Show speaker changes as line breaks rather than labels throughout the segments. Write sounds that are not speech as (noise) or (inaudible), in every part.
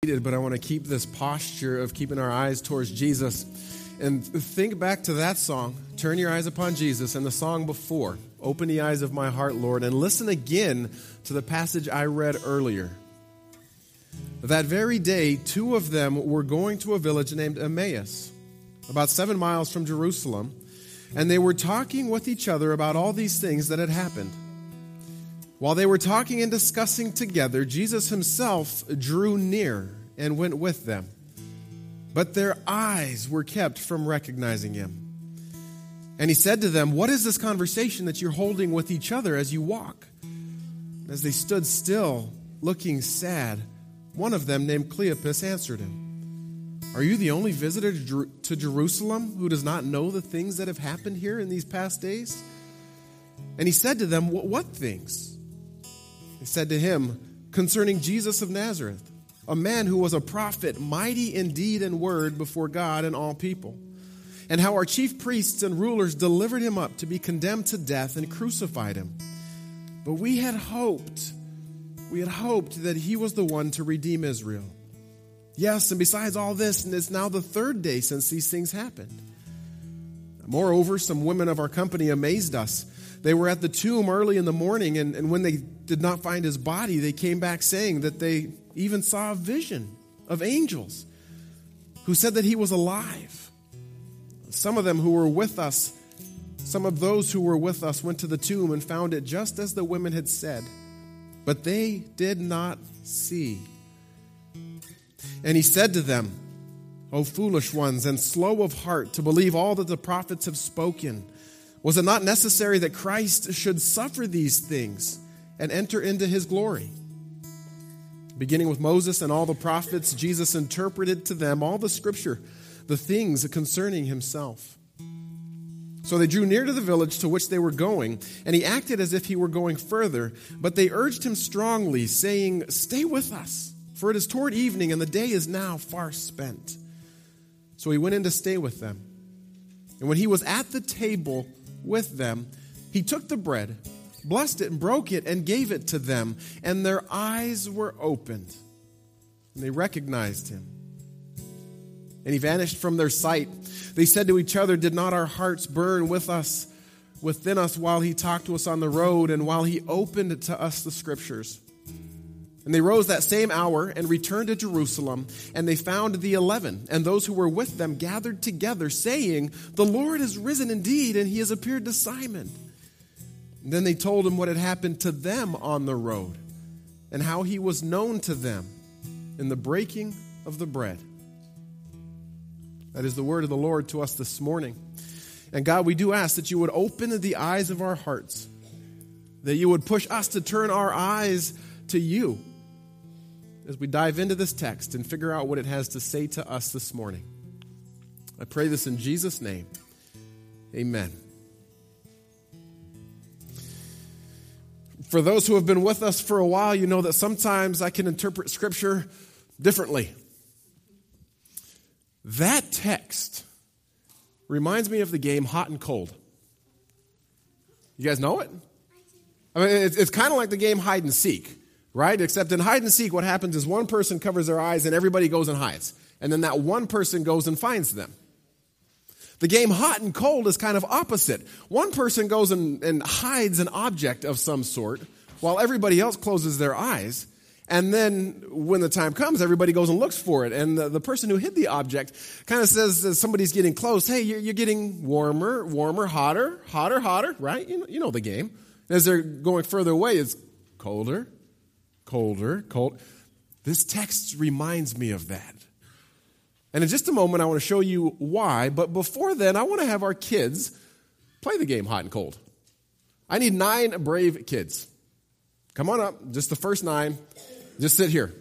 but I want to keep this posture of keeping our eyes towards Jesus. And think back to that song, Turn Your Eyes Upon Jesus, and the song before, Open the Eyes of My Heart, Lord, and listen again to the passage I read earlier. That very day, two of them were going to a village named Emmaus, about seven miles from Jerusalem, and they were talking with each other about all these things that had happened. While they were talking and discussing together, Jesus himself drew near and went with them. But their eyes were kept from recognizing him. And he said to them, What is this conversation that you're holding with each other as you walk? As they stood still, looking sad, one of them, named Cleopas, answered him, Are you the only visitor to Jerusalem who does not know the things that have happened here in these past days? And he said to them, What things? They said to him, Concerning Jesus of Nazareth, a man who was a prophet, mighty in deed and word before God and all people, and how our chief priests and rulers delivered him up to be condemned to death and crucified him. But we had hoped, we had hoped that he was the one to redeem Israel. Yes, and besides all this, and it's now the third day since these things happened. Moreover, some women of our company amazed us they were at the tomb early in the morning, and, and when they did not find his body, they came back saying that they even saw a vision of angels who said that he was alive. Some of them who were with us, some of those who were with us, went to the tomb and found it just as the women had said, but they did not see. And he said to them, O foolish ones, and slow of heart to believe all that the prophets have spoken. Was it not necessary that Christ should suffer these things and enter into his glory? Beginning with Moses and all the prophets, Jesus interpreted to them all the scripture, the things concerning himself. So they drew near to the village to which they were going, and he acted as if he were going further, but they urged him strongly, saying, Stay with us, for it is toward evening, and the day is now far spent. So he went in to stay with them. And when he was at the table, with them, he took the bread, blessed it, and broke it, and gave it to them. And their eyes were opened, and they recognized him. And he vanished from their sight. They said to each other, Did not our hearts burn with us, within us, while he talked to us on the road, and while he opened to us the scriptures? And they rose that same hour and returned to Jerusalem, and they found the eleven and those who were with them gathered together, saying, The Lord is risen indeed, and he has appeared to Simon. And then they told him what had happened to them on the road, and how he was known to them in the breaking of the bread. That is the word of the Lord to us this morning. And God, we do ask that you would open the eyes of our hearts, that you would push us to turn our eyes to you as we dive into this text and figure out what it has to say to us this morning. I pray this in Jesus' name. Amen. For those who have been with us for a while, you know that sometimes I can interpret Scripture differently. That text reminds me of the game Hot and Cold. You guys know it? I mean, it's, it's kind of like the game Hide and Seek right? Except in hide and seek, what happens is one person covers their eyes and everybody goes and hides. And then that one person goes and finds them. The game hot and cold is kind of opposite. One person goes and, and hides an object of some sort while everybody else closes their eyes. And then when the time comes, everybody goes and looks for it. And the, the person who hid the object kind of says, as somebody's getting close, hey, you're, you're, getting warmer, warmer, hotter, hotter, hotter, right? You know, you know the game. As they're going further away, it's colder, colder, cold. This text reminds me of that. And in just a moment, I want to show you why. But before then, I want to have our kids play the game hot and cold. I need nine brave kids. Come on up, just the first nine. Just sit here.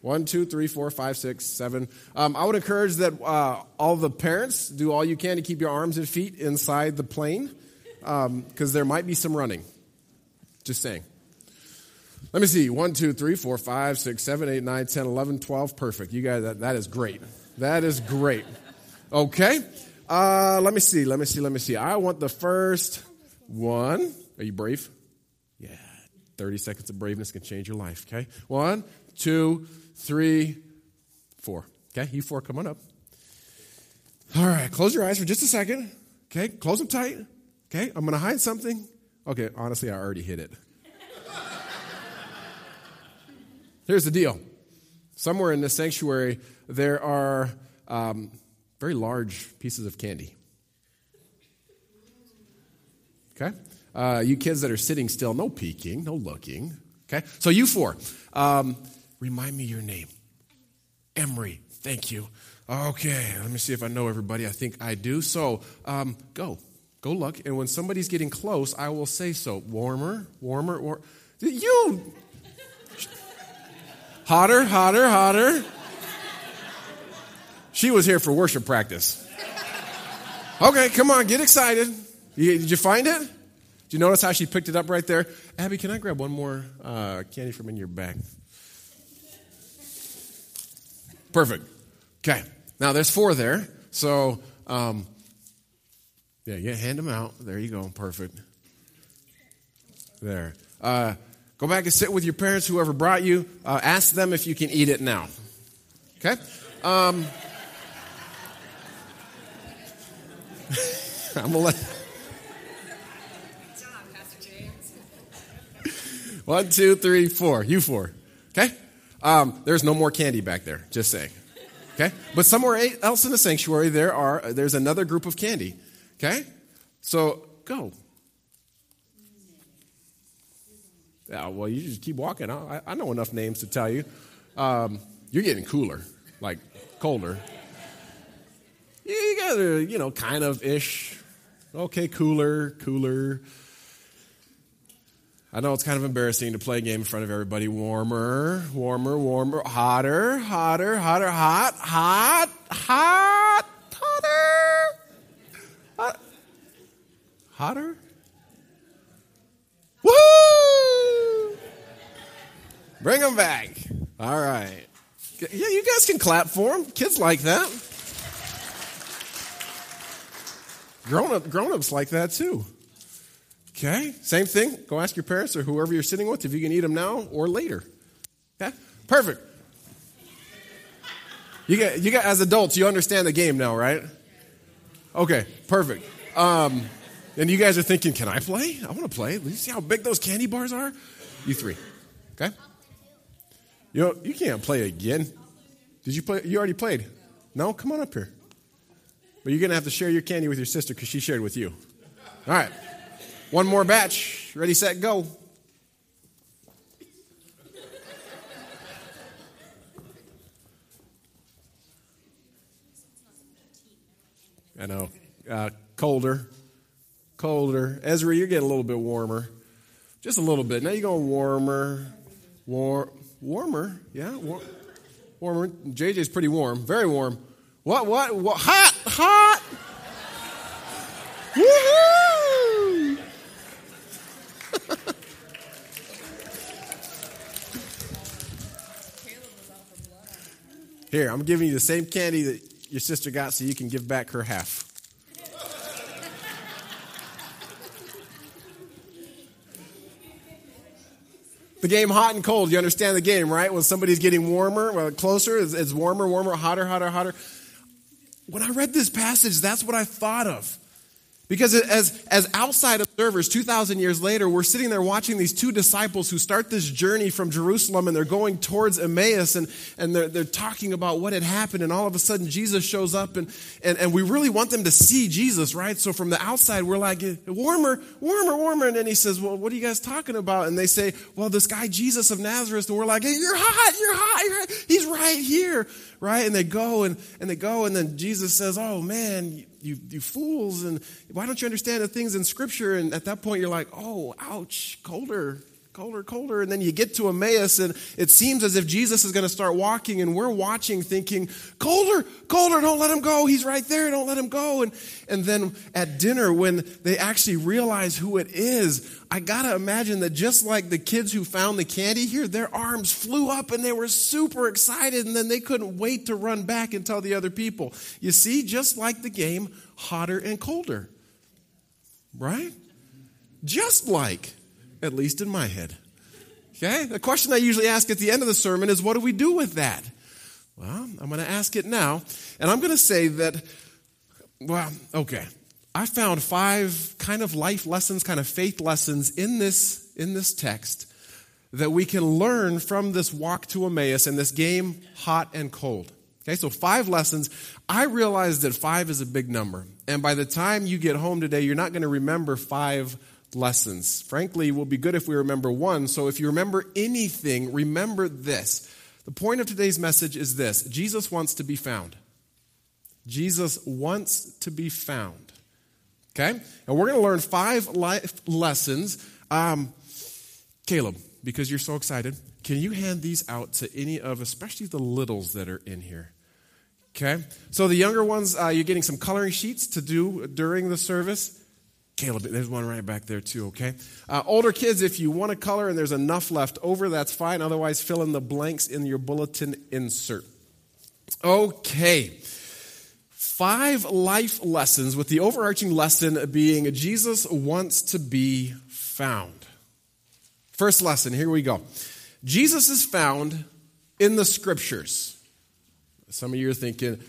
One, two, three, four, five, six, seven. Um, I would encourage that uh, all the parents do all you can to keep your arms and feet inside the plane because um, there might be some running. Just saying. Let me see. 1, 2, 3, 4, 5, 6, 7, 8, 9, 10, 11, 12. Perfect. You guys, that, that is great. That is great. Okay. Uh, let me see. Let me see. Let me see. I want the first one. Are you brave? Yeah. 30 seconds of braveness can change your life. Okay. One, two, three, four. Okay, you four, come on up. All right, close your eyes for just a second. Okay, close them tight. Okay, I'm going to hide something. Okay, honestly, I already hid it. Here's the deal somewhere in this sanctuary, there are um, very large pieces of candy. Okay? Uh, you kids that are sitting still, no peeking, no looking. Okay? So, you four, um, remind me your name. Emery. Thank you. Okay, let me see if I know everybody. I think I do. So, um, go. Go look. And when somebody's getting close, I will say so. Warmer, warmer, or you. Hotter, hotter, hotter. She was here for worship practice. Okay, come on, get excited. You, did you find it? Did you notice how she picked it up right there? Abby, can I grab one more uh, candy from in your bag? Perfect. Okay. Now there's four there. So, um, yeah, yeah, hand them out. There you go. Perfect. There. Uh, go back and sit with your parents, whoever brought you. Uh, ask them if you can eat it now. Okay? Um, (laughs) I'm to let. (laughs) One, two, three, four. You four. Okay? Um, there's no more candy back there, just saying. Okay? But somewhere else in the sanctuary, there are, there's another group of candy. Okay? So go. Yeah, well, you just keep walking. I, I know enough names to tell you. Um, you're getting cooler, like colder. You guys are, you know, kind of ish. Okay, cooler, cooler. I know it's kind of embarrassing to play a game in front of everybody. Warmer, warmer, warmer, hotter, hotter, hotter, hot, hot, hot, hotter. Hot. Hotter? Bring them back. All right. Yeah, you guys can clap for them. Kids like that. Grown up, grown-ups like that too. Okay, same thing. Go ask your parents or whoever you're sitting with if you can eat them now or later. Okay, perfect. You get, you got as adults, you understand the game now, right? Okay, perfect. Um, and you guys are thinking, can I play? I want to play. You see how big those candy bars are? You three, okay? You you can't play again. Did you play? You already played. No, come on up here. But you're gonna have to share your candy with your sister because she shared with you. All right. One more batch. Ready, set, go. I know. Uh, colder. Colder. Ezra, you're getting a little bit warmer. Just a little bit. Now you're going warmer. War- warmer. Yeah. War- warmer. JJ's pretty warm. Very warm. What, what? What? Hot! Hot! Woohoo! (laughs) Here, I'm giving you the same candy that your sister got so you can give back her half. The game hot and cold. You understand the game, right? When somebody's getting warmer, well, closer, it's, it's warmer, warmer, hotter, hotter, hotter. When I read this passage, that's what I thought of. Because as, as outside observers, 2,000 years later, we're sitting there watching these two disciples who start this journey from Jerusalem and they're going towards Emmaus and, and they're, they're talking about what had happened. And all of a sudden, Jesus shows up and, and, and we really want them to see Jesus, right? So from the outside, we're like, warmer, warmer, warmer. And then he says, Well, what are you guys talking about? And they say, Well, this guy, Jesus of Nazareth. And we're like, hey, You're hot, you're hot, you're hot. He's right here, right? And they go and, and they go. And then Jesus says, Oh, man you, you fools, and why don't you understand the things in Scripture? And at that point, you're like, oh, ouch, colder, colder, colder. And then you get to Emmaus, and it seems as if Jesus is going to start walking, and we're watching thinking, colder, colder, don't let him go. He's right there, don't let him go. And, and then at dinner, when they actually realize who it is, I got to imagine that just like the kids who found the candy here, their arms flew up and they were super excited, and then they couldn't wait to run back and tell the other people. You see, just like the game, hotter and colder. Right? Just like, at least in my head. Okay? The question I usually ask at the end of the sermon is what do we do with that? Well, I'm going to ask it now. And I'm going to say that, well, okay. I found five kind of life lessons, kind of faith lessons in this, in this text that we can learn from this walk to Emmaus and this game, hot and cold. Okay, so five lessons. I realize that five is a big number. And by the time you get home today, you're not going to remember five lessons. Frankly, will be good if we remember one. So if you remember anything, remember this. The point of today's message is this Jesus wants to be found. Jesus wants to be found. Okay? And we're going to learn five life lessons. Um, Caleb, because you're so excited, can you hand these out to any of, especially the littles that are in here? Okay? So the younger ones, uh, you're getting some coloring sheets to do during the service. Caleb, there's one right back there too, okay? Uh, older kids, if you want to color and there's enough left over, that's fine. Otherwise, fill in the blanks in your bulletin insert. Okay. Five life lessons, with the overarching lesson being Jesus wants to be found. First lesson, here we go. Jesus is found in the scriptures. Some of you are thinking,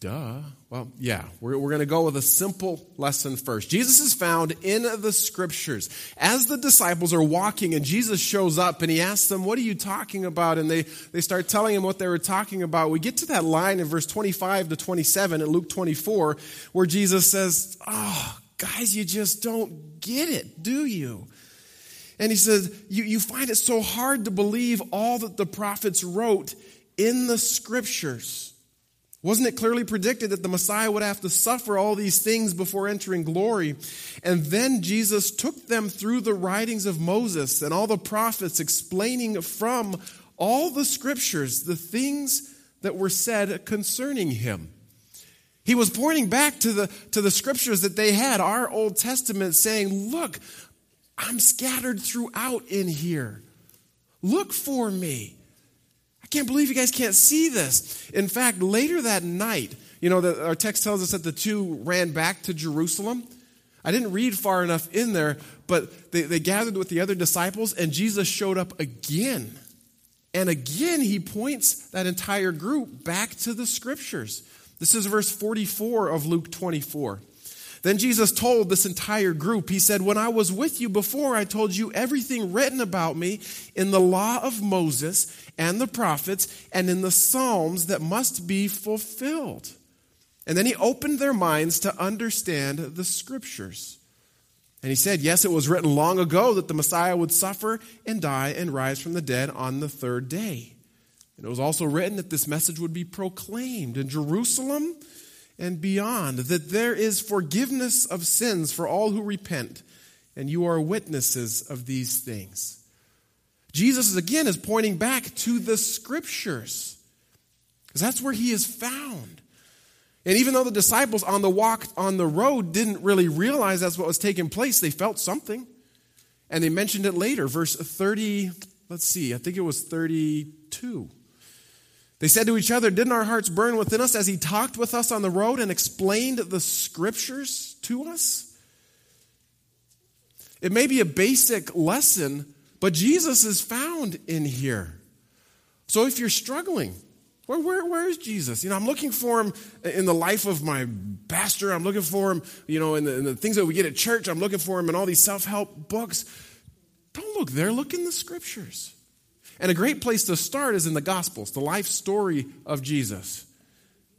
duh. Well, yeah, we're, we're going to go with a simple lesson first. Jesus is found in the scriptures. As the disciples are walking and Jesus shows up and he asks them, What are you talking about? And they, they start telling him what they were talking about. We get to that line in verse 25 to 27 in Luke 24 where Jesus says, Oh, guys, you just don't get it, do you? And he says, you, you find it so hard to believe all that the prophets wrote in the scriptures. Wasn't it clearly predicted that the Messiah would have to suffer all these things before entering glory? And then Jesus took them through the writings of Moses and all the prophets, explaining from all the scriptures the things that were said concerning him. He was pointing back to the, to the scriptures that they had, our Old Testament, saying, Look, I'm scattered throughout in here. Look for me. I can't believe you guys can't see this. In fact, later that night, you know, the, our text tells us that the two ran back to Jerusalem. I didn't read far enough in there, but they, they gathered with the other disciples, and Jesus showed up again. And again, he points that entire group back to the scriptures. This is verse 44 of Luke 24. Then Jesus told this entire group, He said, When I was with you before, I told you everything written about me in the law of Moses and the prophets and in the Psalms that must be fulfilled. And then He opened their minds to understand the scriptures. And He said, Yes, it was written long ago that the Messiah would suffer and die and rise from the dead on the third day. And it was also written that this message would be proclaimed in Jerusalem and beyond, that there is forgiveness of sins for all who repent, and you are witnesses of these things. Jesus, again, is pointing back to the scriptures, because that's where he is found. And even though the disciples on the walk on the road didn't really realize that's what was taking place, they felt something. And they mentioned it later, verse 30, let's see, I think it was 32. They said to each other, Didn't our hearts burn within us as he talked with us on the road and explained the scriptures to us? It may be a basic lesson, but Jesus is found in here. So if you're struggling, where, where, where is Jesus? You know, I'm looking for him in the life of my pastor. I'm looking for him, you know, in the, in the things that we get at church. I'm looking for him in all these self help books. Don't look there, look in the scriptures. And a great place to start is in the Gospels, the life story of Jesus.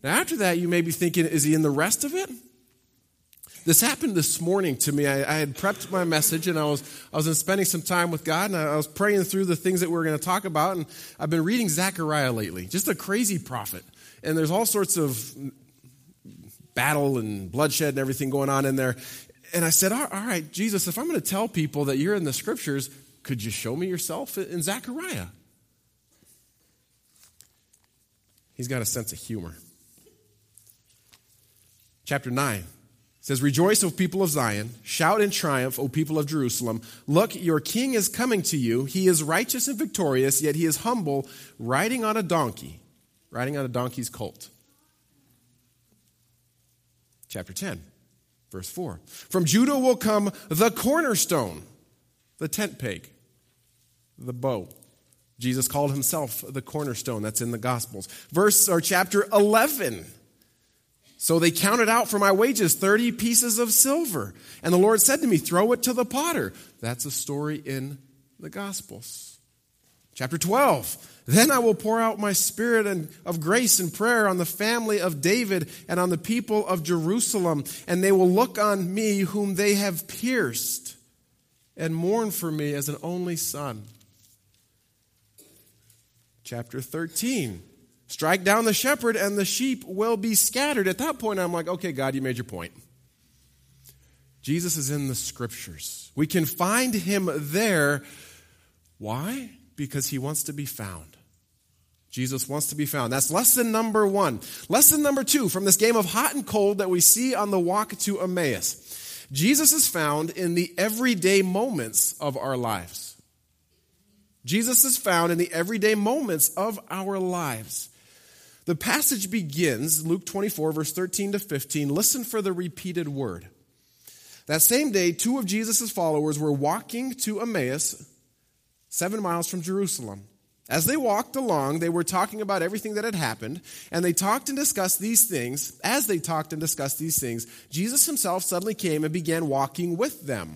Now, after that, you may be thinking, is he in the rest of it? This happened this morning to me. I, I had prepped my message and I was, I was spending some time with God and I, I was praying through the things that we are going to talk about. And I've been reading Zechariah lately, just a crazy prophet. And there's all sorts of battle and bloodshed and everything going on in there. And I said, all right, Jesus, if I'm going to tell people that you're in the scriptures, could you show me yourself in Zechariah? He's got a sense of humor. Chapter 9 says, Rejoice, O people of Zion. Shout in triumph, O people of Jerusalem. Look, your king is coming to you. He is righteous and victorious, yet he is humble, riding on a donkey, riding on a donkey's colt. Chapter 10, verse 4. From Judah will come the cornerstone, the tent peg the bow, Jesus called himself the cornerstone. That's in the Gospels. Verse or chapter 11. So they counted out for my wages 30 pieces of silver. And the Lord said to me, Throw it to the potter. That's a story in the Gospels. Chapter 12. Then I will pour out my spirit and of grace and prayer on the family of David and on the people of Jerusalem, and they will look on me whom they have pierced and mourn for me as an only son. Chapter 13. Strike down the shepherd and the sheep will be scattered. At that point, I'm like, okay, God, you made your point. Jesus is in the scriptures. We can find him there. Why? Because he wants to be found. Jesus wants to be found. That's lesson number one. Lesson number two from this game of hot and cold that we see on the walk to Emmaus. Jesus is found in the everyday moments of our lives. Jesus is found in the everyday moments of our lives. The passage begins, Luke 24, verse 13 to 15. Listen for the repeated word. That same day, two of Jesus' followers were walking to Emmaus, seven miles from Jerusalem. As they walked along, they were talking about everything that had happened, and they talked and discussed these things. As they talked and discussed these things, Jesus himself suddenly came and began walking with them.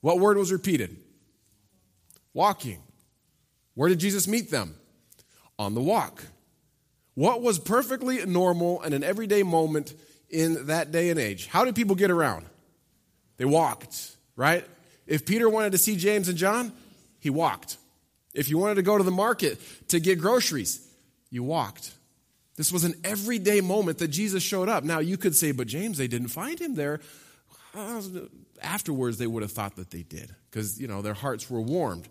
What word was repeated? walking. Where did Jesus meet them? On the walk. What was perfectly normal and an everyday moment in that day and age? How did people get around? They walked, right? If Peter wanted to see James and John, he walked. If you wanted to go to the market to get groceries, you walked. This was an everyday moment that Jesus showed up. Now, you could say, but James, they didn't find him there. Uh, afterwards, they would have thought that they did because, you know, their hearts were warmed.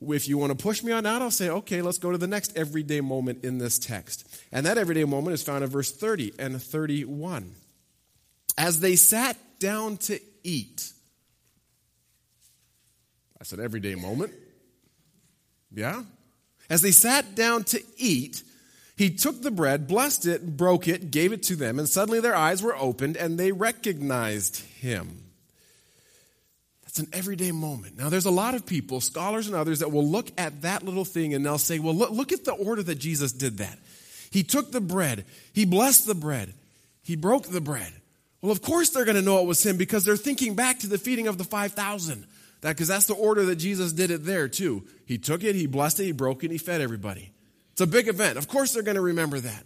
If you want to push me on that, I'll say, okay, let's go to the next everyday moment in this text. And that everyday moment is found in verse 30 and 31. As they sat down to eat, that's an everyday moment. Yeah? As they sat down to eat, he took the bread, blessed it, broke it, gave it to them, and suddenly their eyes were opened and they recognized him. It's an everyday moment. Now, there's a lot of people, scholars and others, that will look at that little thing and they'll say, well, look, look at the order that Jesus did that. He took the bread, he blessed the bread, he broke the bread. Well, of course they're going to know it was him because they're thinking back to the feeding of the 5,000. That because that's the order that Jesus did it there too. He took it, he blessed it, he broke it, he fed everybody. It's a big event. Of course they're going to remember that.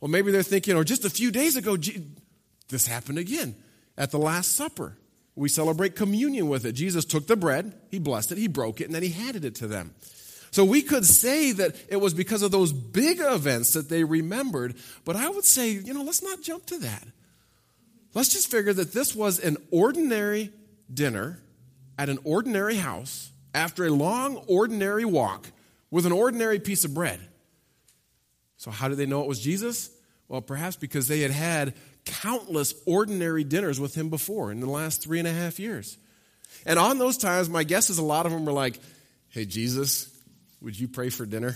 Well, maybe they're thinking, or just a few days ago, this happened again at the Last Supper. We celebrate communion with it. Jesus took the bread, he blessed it, he broke it, and then he handed it to them. So we could say that it was because of those big events that they remembered, but I would say, you know, let's not jump to that. Let's just figure that this was an ordinary dinner at an ordinary house after a long, ordinary walk with an ordinary piece of bread. So, how did they know it was Jesus? Well, perhaps because they had had countless ordinary dinners with him before in the last three and a half years. And on those times, my guess is a lot of them were like, Hey, Jesus, would you pray for dinner?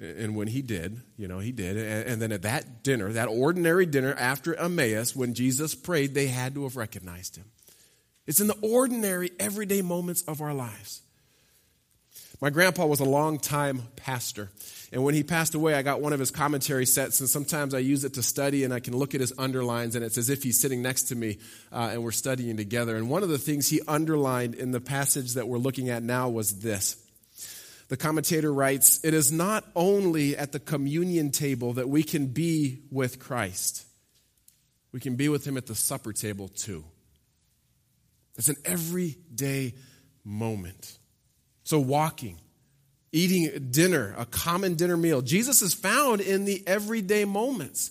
And when he did, you know, he did. And then at that dinner, that ordinary dinner after Emmaus, when Jesus prayed, they had to have recognized him. It's in the ordinary, everyday moments of our lives. My grandpa was a long time pastor. And when he passed away, I got one of his commentary sets, and sometimes I use it to study, and I can look at his underlines, and it's as if he's sitting next to me uh, and we're studying together. And one of the things he underlined in the passage that we're looking at now was this. The commentator writes, It is not only at the communion table that we can be with Christ, we can be with him at the supper table too. It's an everyday moment. So, walking, eating dinner, a common dinner meal. Jesus is found in the everyday moments.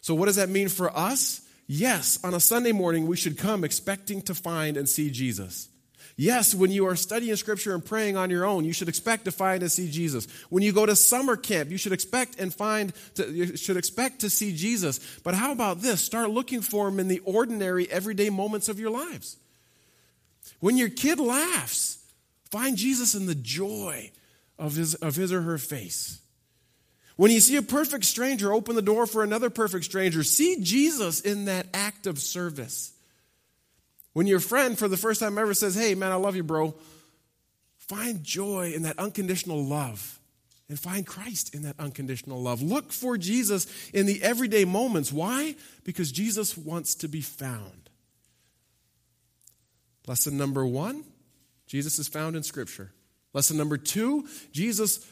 So, what does that mean for us? Yes, on a Sunday morning, we should come expecting to find and see Jesus. Yes, when you are studying scripture and praying on your own, you should expect to find and see Jesus. When you go to summer camp, you should expect and find, to, you should expect to see Jesus. But how about this? Start looking for him in the ordinary, everyday moments of your lives. When your kid laughs, find Jesus in the joy of his, of his or her face. When you see a perfect stranger, open the door for another perfect stranger. See Jesus in that act of service. When your friend, for the first time ever, says, Hey, man, I love you, bro, Find joy in that unconditional love and find Christ in that unconditional love. Look for Jesus in the everyday moments. Why? Because Jesus wants to be found. Lesson number one Jesus is found in Scripture. Lesson number two Jesus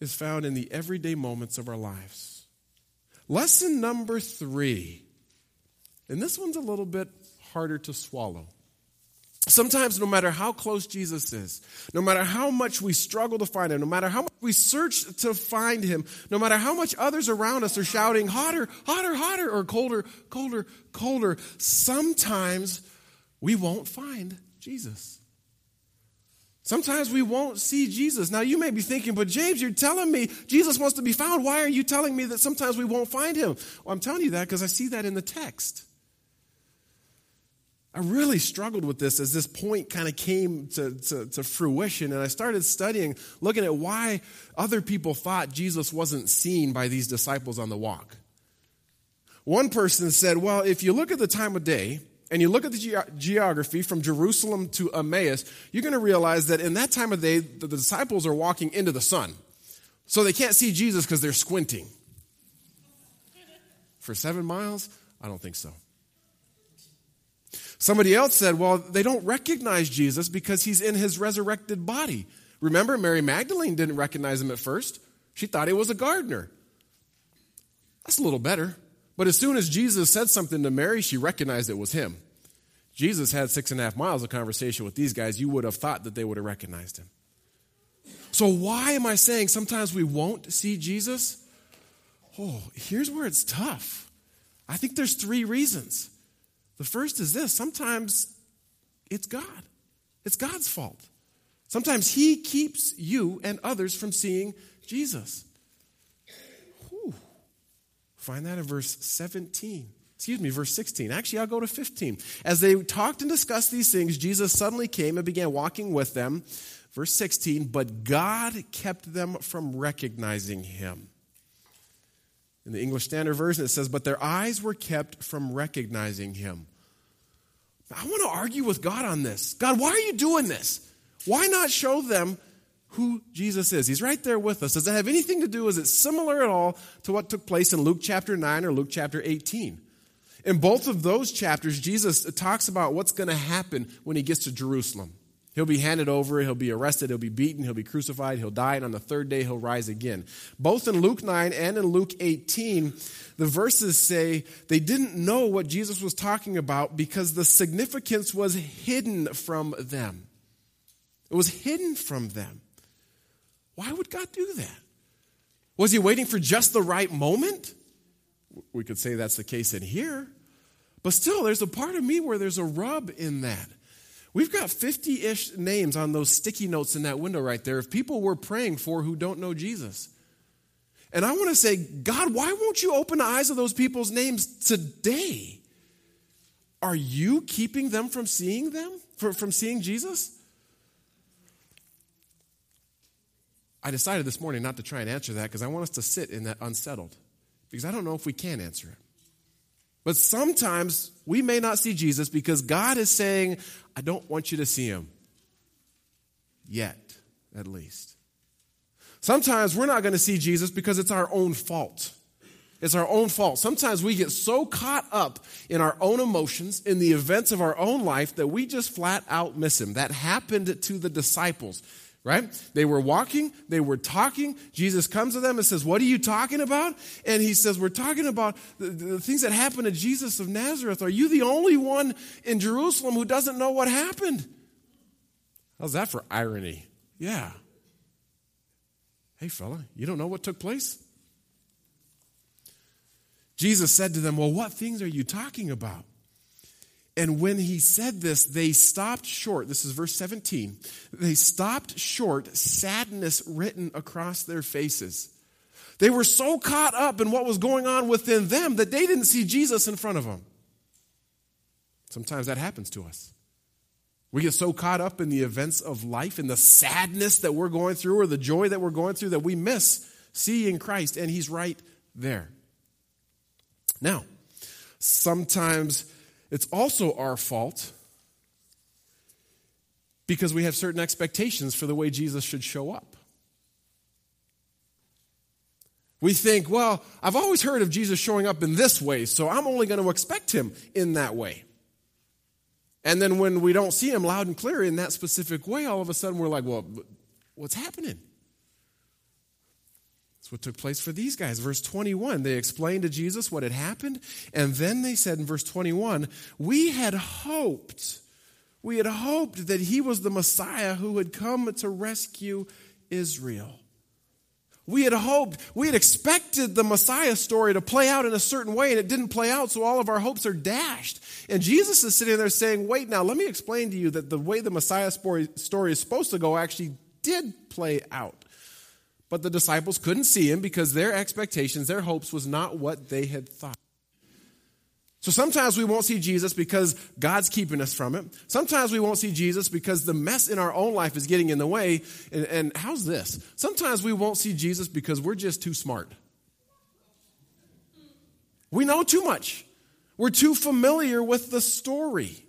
is found in the everyday moments of our lives. Lesson number three, and this one's a little bit harder to swallow. Sometimes, no matter how close Jesus is, no matter how much we struggle to find him, no matter how much we search to find him, no matter how much others around us are shouting, hotter, hotter, hotter, or colder, colder, colder, sometimes we won't find Jesus. Sometimes we won't see Jesus. Now, you may be thinking, but James, you're telling me Jesus wants to be found. Why are you telling me that sometimes we won't find him? Well, I'm telling you that because I see that in the text. I really struggled with this as this point kind of came to, to, to, fruition, and I started studying, looking at why other people thought Jesus wasn't seen by these disciples on the walk. One person said, Well, if you look at the time of day and you look at the ge- geography from Jerusalem to Emmaus, you're going to realize that in that time of day, the, the disciples are walking into the sun. So they can't see Jesus because they're squinting. For seven miles? I don't think so. Somebody else said, well, they don't recognize Jesus because he's in his resurrected body. Remember, Mary Magdalene didn't recognize him at first. She thought he was a gardener. That's a little better. But as soon as Jesus said something to Mary, she recognized it was him. Jesus had six and a half miles of conversation with these guys. You would have thought that they would have recognized him. So, why am I saying sometimes we won't see Jesus? Oh, here's where it's tough. I think there's three reasons. The first is this sometimes it's God, it's God's fault. Sometimes He keeps you and others from seeing Jesus. Find that in verse 17. Excuse me, verse 16. Actually, I'll go to 15. As they talked and discussed these things, Jesus suddenly came and began walking with them. Verse 16, but God kept them from recognizing him. In the English Standard Version, it says, But their eyes were kept from recognizing him. I want to argue with God on this. God, why are you doing this? Why not show them who Jesus is? He's right there with us. Does it have anything to do? Is it similar at all to what took place in Luke chapter 9 or Luke chapter 18? In both of those chapters, Jesus talks about what's going to happen when he gets to Jerusalem. He'll be handed over, he'll be arrested, he'll be beaten, he'll be crucified, he'll die, and on the third day he'll rise again. Both in Luke 9 and in Luke 18, the verses say they didn't know what Jesus was talking about because the significance was hidden from them. It was hidden from them. Why would God do that? Was he waiting for just the right moment? We could say that's the case in here. But still, there's a part of me where there's a rub in that. We've got 50 ish names on those sticky notes in that window right there of people we're praying for who don't know Jesus. And I want to say, God, why won't you open the eyes of those people's names today? Are you keeping them from seeing them, from seeing Jesus? I decided this morning not to try and answer that because I want us to sit in that unsettled because I don't know if we can answer it. But sometimes we may not see Jesus because God is saying, I don't want you to see him. Yet, at least. Sometimes we're not going to see Jesus because it's our own fault. It's our own fault. Sometimes we get so caught up in our own emotions, in the events of our own life, that we just flat out miss him. That happened to the disciples right? They were walking, they were talking. Jesus comes to them and says, What are you talking about? And he says, We're talking about the, the, things that happened to Jesus of Nazareth. Are you the only one in Jerusalem who doesn't know what happened? How's that for irony? Yeah. Hey, fella, you don't know what took place? Jesus said to them, Well, what things are you talking about? And when he said this, they stopped short. This is verse 17. They stopped short, sadness written across their faces. They were so caught up in what was going on within them that they didn't see Jesus in front of them. Sometimes that happens to us. We get so caught up in the events of life, in the sadness that we're going through or the joy that we're going through, that we miss seeing Christ, and He's right there. Now, sometimes it's also our fault because we have certain expectations for the way Jesus should show up. We think, well, I've always heard of Jesus showing up in this way, so I'm only going to expect him in that way. And then when we don't see him loud and clear in that specific way, all of a sudden we're like, well, what's happening? What took place for these guys. Verse 21, they explained to Jesus what had happened, and then they said in verse 21, we had hoped, we had hoped that he was the Messiah who had come to rescue Israel. We had hoped, we had expected the Messiah story to play out in a certain way, and it didn't play out, so all of our hopes are dashed. And Jesus is sitting there saying, Wait, now, let me explain to you that the way the Messiah story is supposed to go actually did play out. But the disciples couldn't see him because their expectations, their hopes, was not what they had thought. So sometimes we won't see Jesus because God's keeping us from it. Sometimes we won't see Jesus because the mess in our own life is getting in the way. And, and how's this? Sometimes we won't see Jesus because we're just too smart. We know too much. We're too familiar with the story.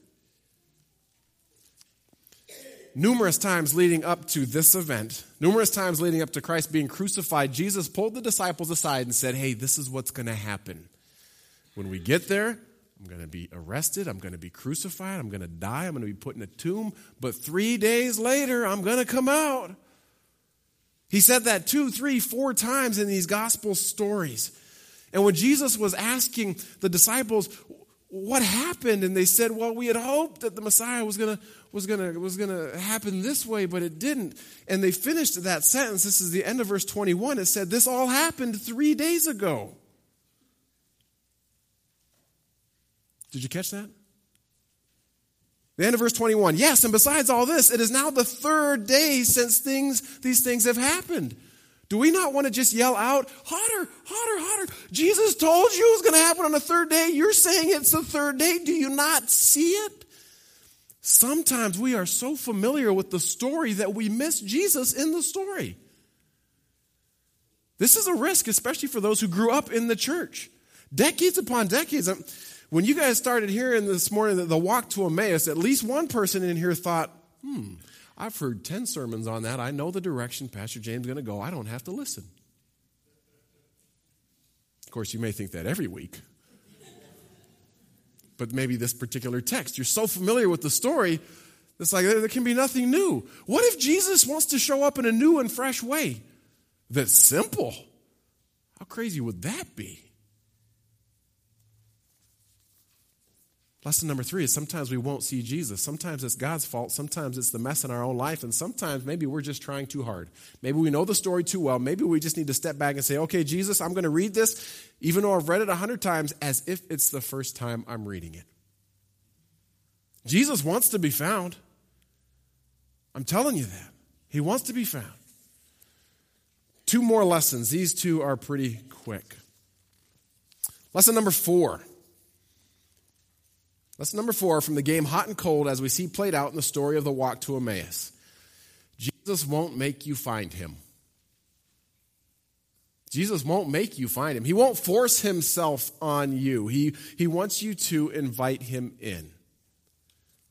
Numerous times leading up to this event, numerous times leading up to Christ being crucified, Jesus pulled the disciples aside and said, Hey, this is what's going to happen. When we get there, I'm going to be arrested. I'm going to be crucified. I'm going to die. I'm going to be put in a tomb. But three days later, I'm going to come out. He said that two, three, four times in these gospel stories. And when Jesus was asking the disciples, what happened? And they said, well, we had hoped that the Messiah was going to was going to was going to happen this way, but it didn't. And they finished that sentence. This is the end of verse 21. It said, this all happened three days ago. Did you catch that? The end of verse 21. Yes, and besides all this, it is now the third day since things, these things have happened. Do we not want to just yell out, hotter, hotter, hotter? Jesus told you it was going to happen on the third day. You're saying it's the third day. Do you not see it? Sometimes we are so familiar with the story that we miss Jesus in the story. This is a risk, especially for those who grew up in the church. Decades upon decades. When you guys started hearing this morning the walk to Emmaus, at least one person in here thought, hmm, I've heard 10 sermons on that. I know the direction Pastor James is going to go. I don't have to listen. Of course, you may think that every week. But maybe this particular text, you're so familiar with the story, it's like there can be nothing new. What if Jesus wants to show up in a new and fresh way that's simple? How crazy would that be? Lesson number three is sometimes we won't see Jesus. Sometimes it's God's fault. Sometimes it's the mess in our own life. And sometimes maybe we're just trying too hard. Maybe we know the story too well. Maybe we just need to step back and say, okay, Jesus, I'm going to read this, even though I've read it a hundred times, as if it's the first time I'm reading it. Jesus wants to be found. I'm telling you that. He wants to be found. Two more lessons. These two are pretty quick. Lesson number four Lesson number four from the game Hot and Cold, as we see played out in the story of the walk to Emmaus Jesus won't make you find him. Jesus won't make you find him. He won't force himself on you. He, he wants you to invite him in.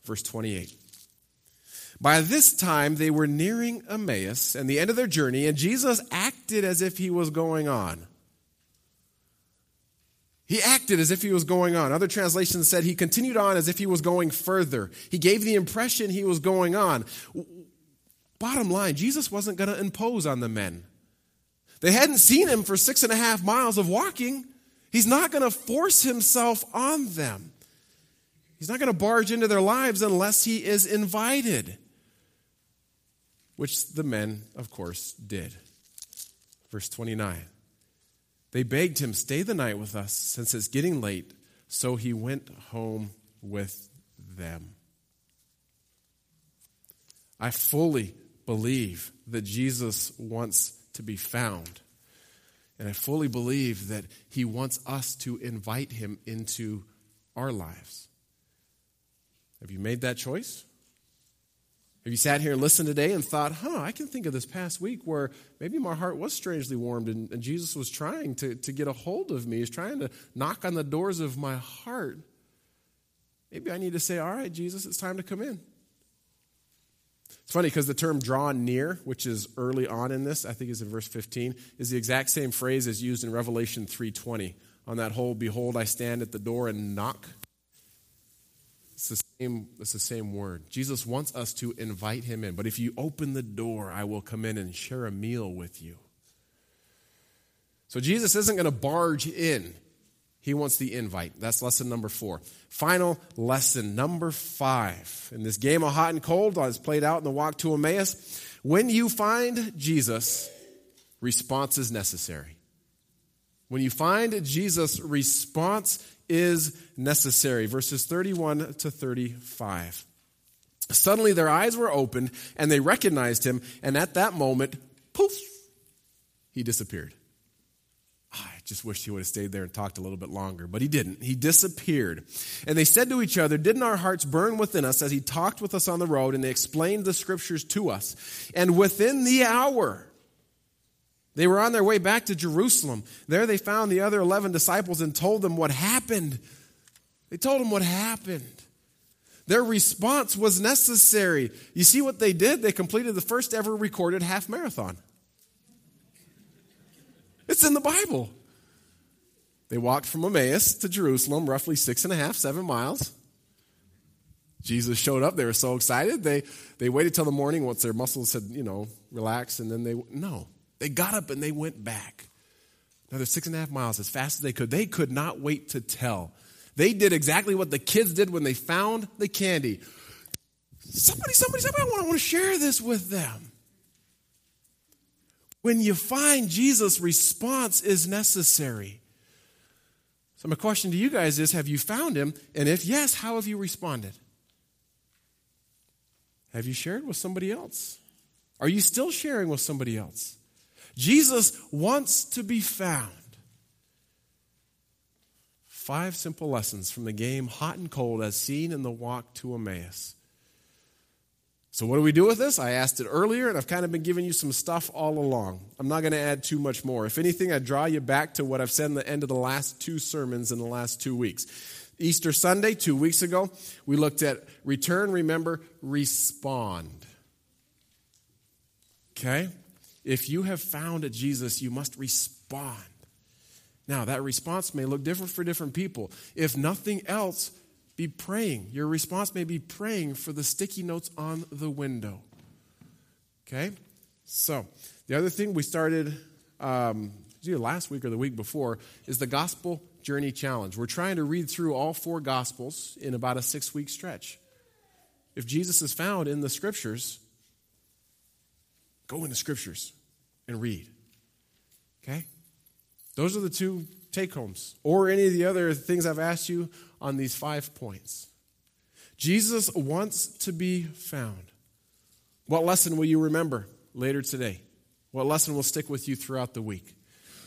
Verse 28. By this time, they were nearing Emmaus and the end of their journey, and Jesus acted as if he was going on. He acted as if he was going on. Other translations said he continued on as if he was going further. He gave the impression he was going on. Bottom line, Jesus wasn't going to impose on the men. They hadn't seen him for six and a half miles of walking. He's not going to force himself on them. He's not going to barge into their lives unless he is invited, which the men, of course, did. Verse 29. They begged him, Stay the night with us, since it's getting late. So he went home with them. I fully believe that Jesus wants to be found. And I fully believe that he wants us to invite him into our lives. Have you made that choice? Have you sat here and listened today and thought, huh, I can think of this past week where maybe my heart was strangely warmed and, and Jesus was trying to, to get a hold of me. He's trying to knock on the doors of my heart. Maybe I need to say, all right, Jesus, it's time to come in. It's funny because the term draw near, which is early on in this, I think is in verse 15, is the exact same phrase as used in Revelation 3:20 on that whole behold I stand at the door and knock. It's the same it's the same word. Jesus wants us to invite him in, but if you open the door, I will come in and share a meal with you. So Jesus isn't going to barge in. He wants the invite. That's lesson number four. Final lesson number five. In this game of hot and cold, as played out in the walk to Emmaus, when you find Jesus, response is necessary. When you find Jesus, response is necessary. Verses 31 to 35. Suddenly their eyes were opened and they recognized him, and at that moment, poof, he disappeared. Ah, I just wish he would have stayed there and talked a little bit longer, but he didn't. He disappeared. And they said to each other, Didn't our hearts burn within us as he talked with us on the road and they explained the scriptures to us? And within the hour, they were on their way back to Jerusalem. There they found the other 11 disciples and told them what happened. They told them what happened. Their response was necessary. You see what they did? They completed the first ever recorded half marathon. It's in the Bible. They walked from Emmaus to Jerusalem, roughly six and a half, seven miles. Jesus showed up. They were so excited. They, they waited till the morning once their muscles had, you know, relaxed, and then they, no. They got up and they went back. Another six and a half miles as fast as they could. They could not wait to tell. They did exactly what the kids did when they found the candy. Somebody, somebody, somebody, I want, I want to share this with them. When you find Jesus, response is necessary. So, my question to you guys is Have you found him? And if yes, how have you responded? Have you shared with somebody else? Are you still sharing with somebody else? Jesus wants to be found. Five simple lessons from the game Hot and Cold as seen in the walk to Emmaus. So, what do we do with this? I asked it earlier, and I've kind of been giving you some stuff all along. I'm not going to add too much more. If anything, I draw you back to what I've said in the end of the last two sermons in the last two weeks. Easter Sunday, two weeks ago, we looked at return, remember, respond. Okay? If you have found a Jesus, you must respond. Now, that response may look different for different people. If nothing else, be praying. Your response may be praying for the sticky notes on the window. Okay? So, the other thing we started um, last week or the week before is the Gospel Journey Challenge. We're trying to read through all four Gospels in about a six week stretch. If Jesus is found in the Scriptures, go in the Scriptures and read. Okay? Those are the two take homes, or any of the other things I've asked you on these five points. Jesus wants to be found. What lesson will you remember later today? What lesson will stick with you throughout the week?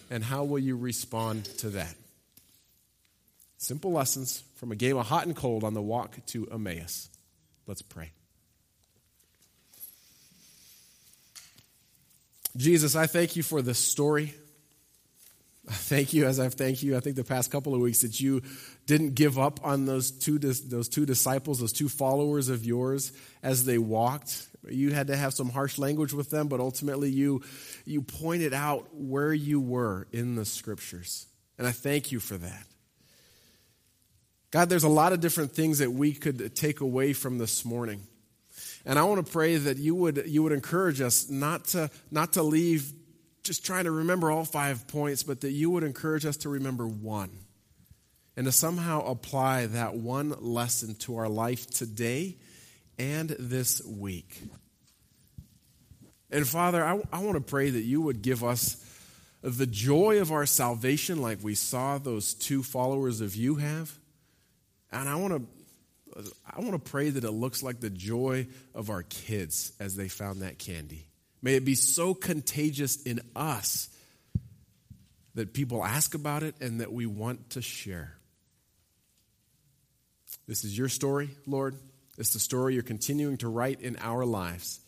And how will you respond to that? Simple lessons from a game of hot and cold on the walk to Emmaus. Let's pray. Jesus, I thank you for this story. I thank you, as I've thanked you, I think the past couple of weeks, that you didn't give up on those two, those two disciples, those two followers of yours as they walked. You had to have some harsh language with them, but ultimately you, you pointed out where you were in the scriptures. And I thank you for that. God, there's a lot of different things that we could take away from this morning. And I want to pray that you would, you would encourage us not to, not to leave just trying to remember all five points, but that you would encourage us to remember one and to somehow apply that one lesson to our life today and this week. And Father, I, I want to pray that you would give us the joy of our salvation, like we saw those two followers of you have. And I want to. I want to pray that it looks like the joy of our kids as they found that candy. May it be so contagious in us that people ask about it and that we want to share. This is your story, Lord. It's the story you're continuing to write in our lives.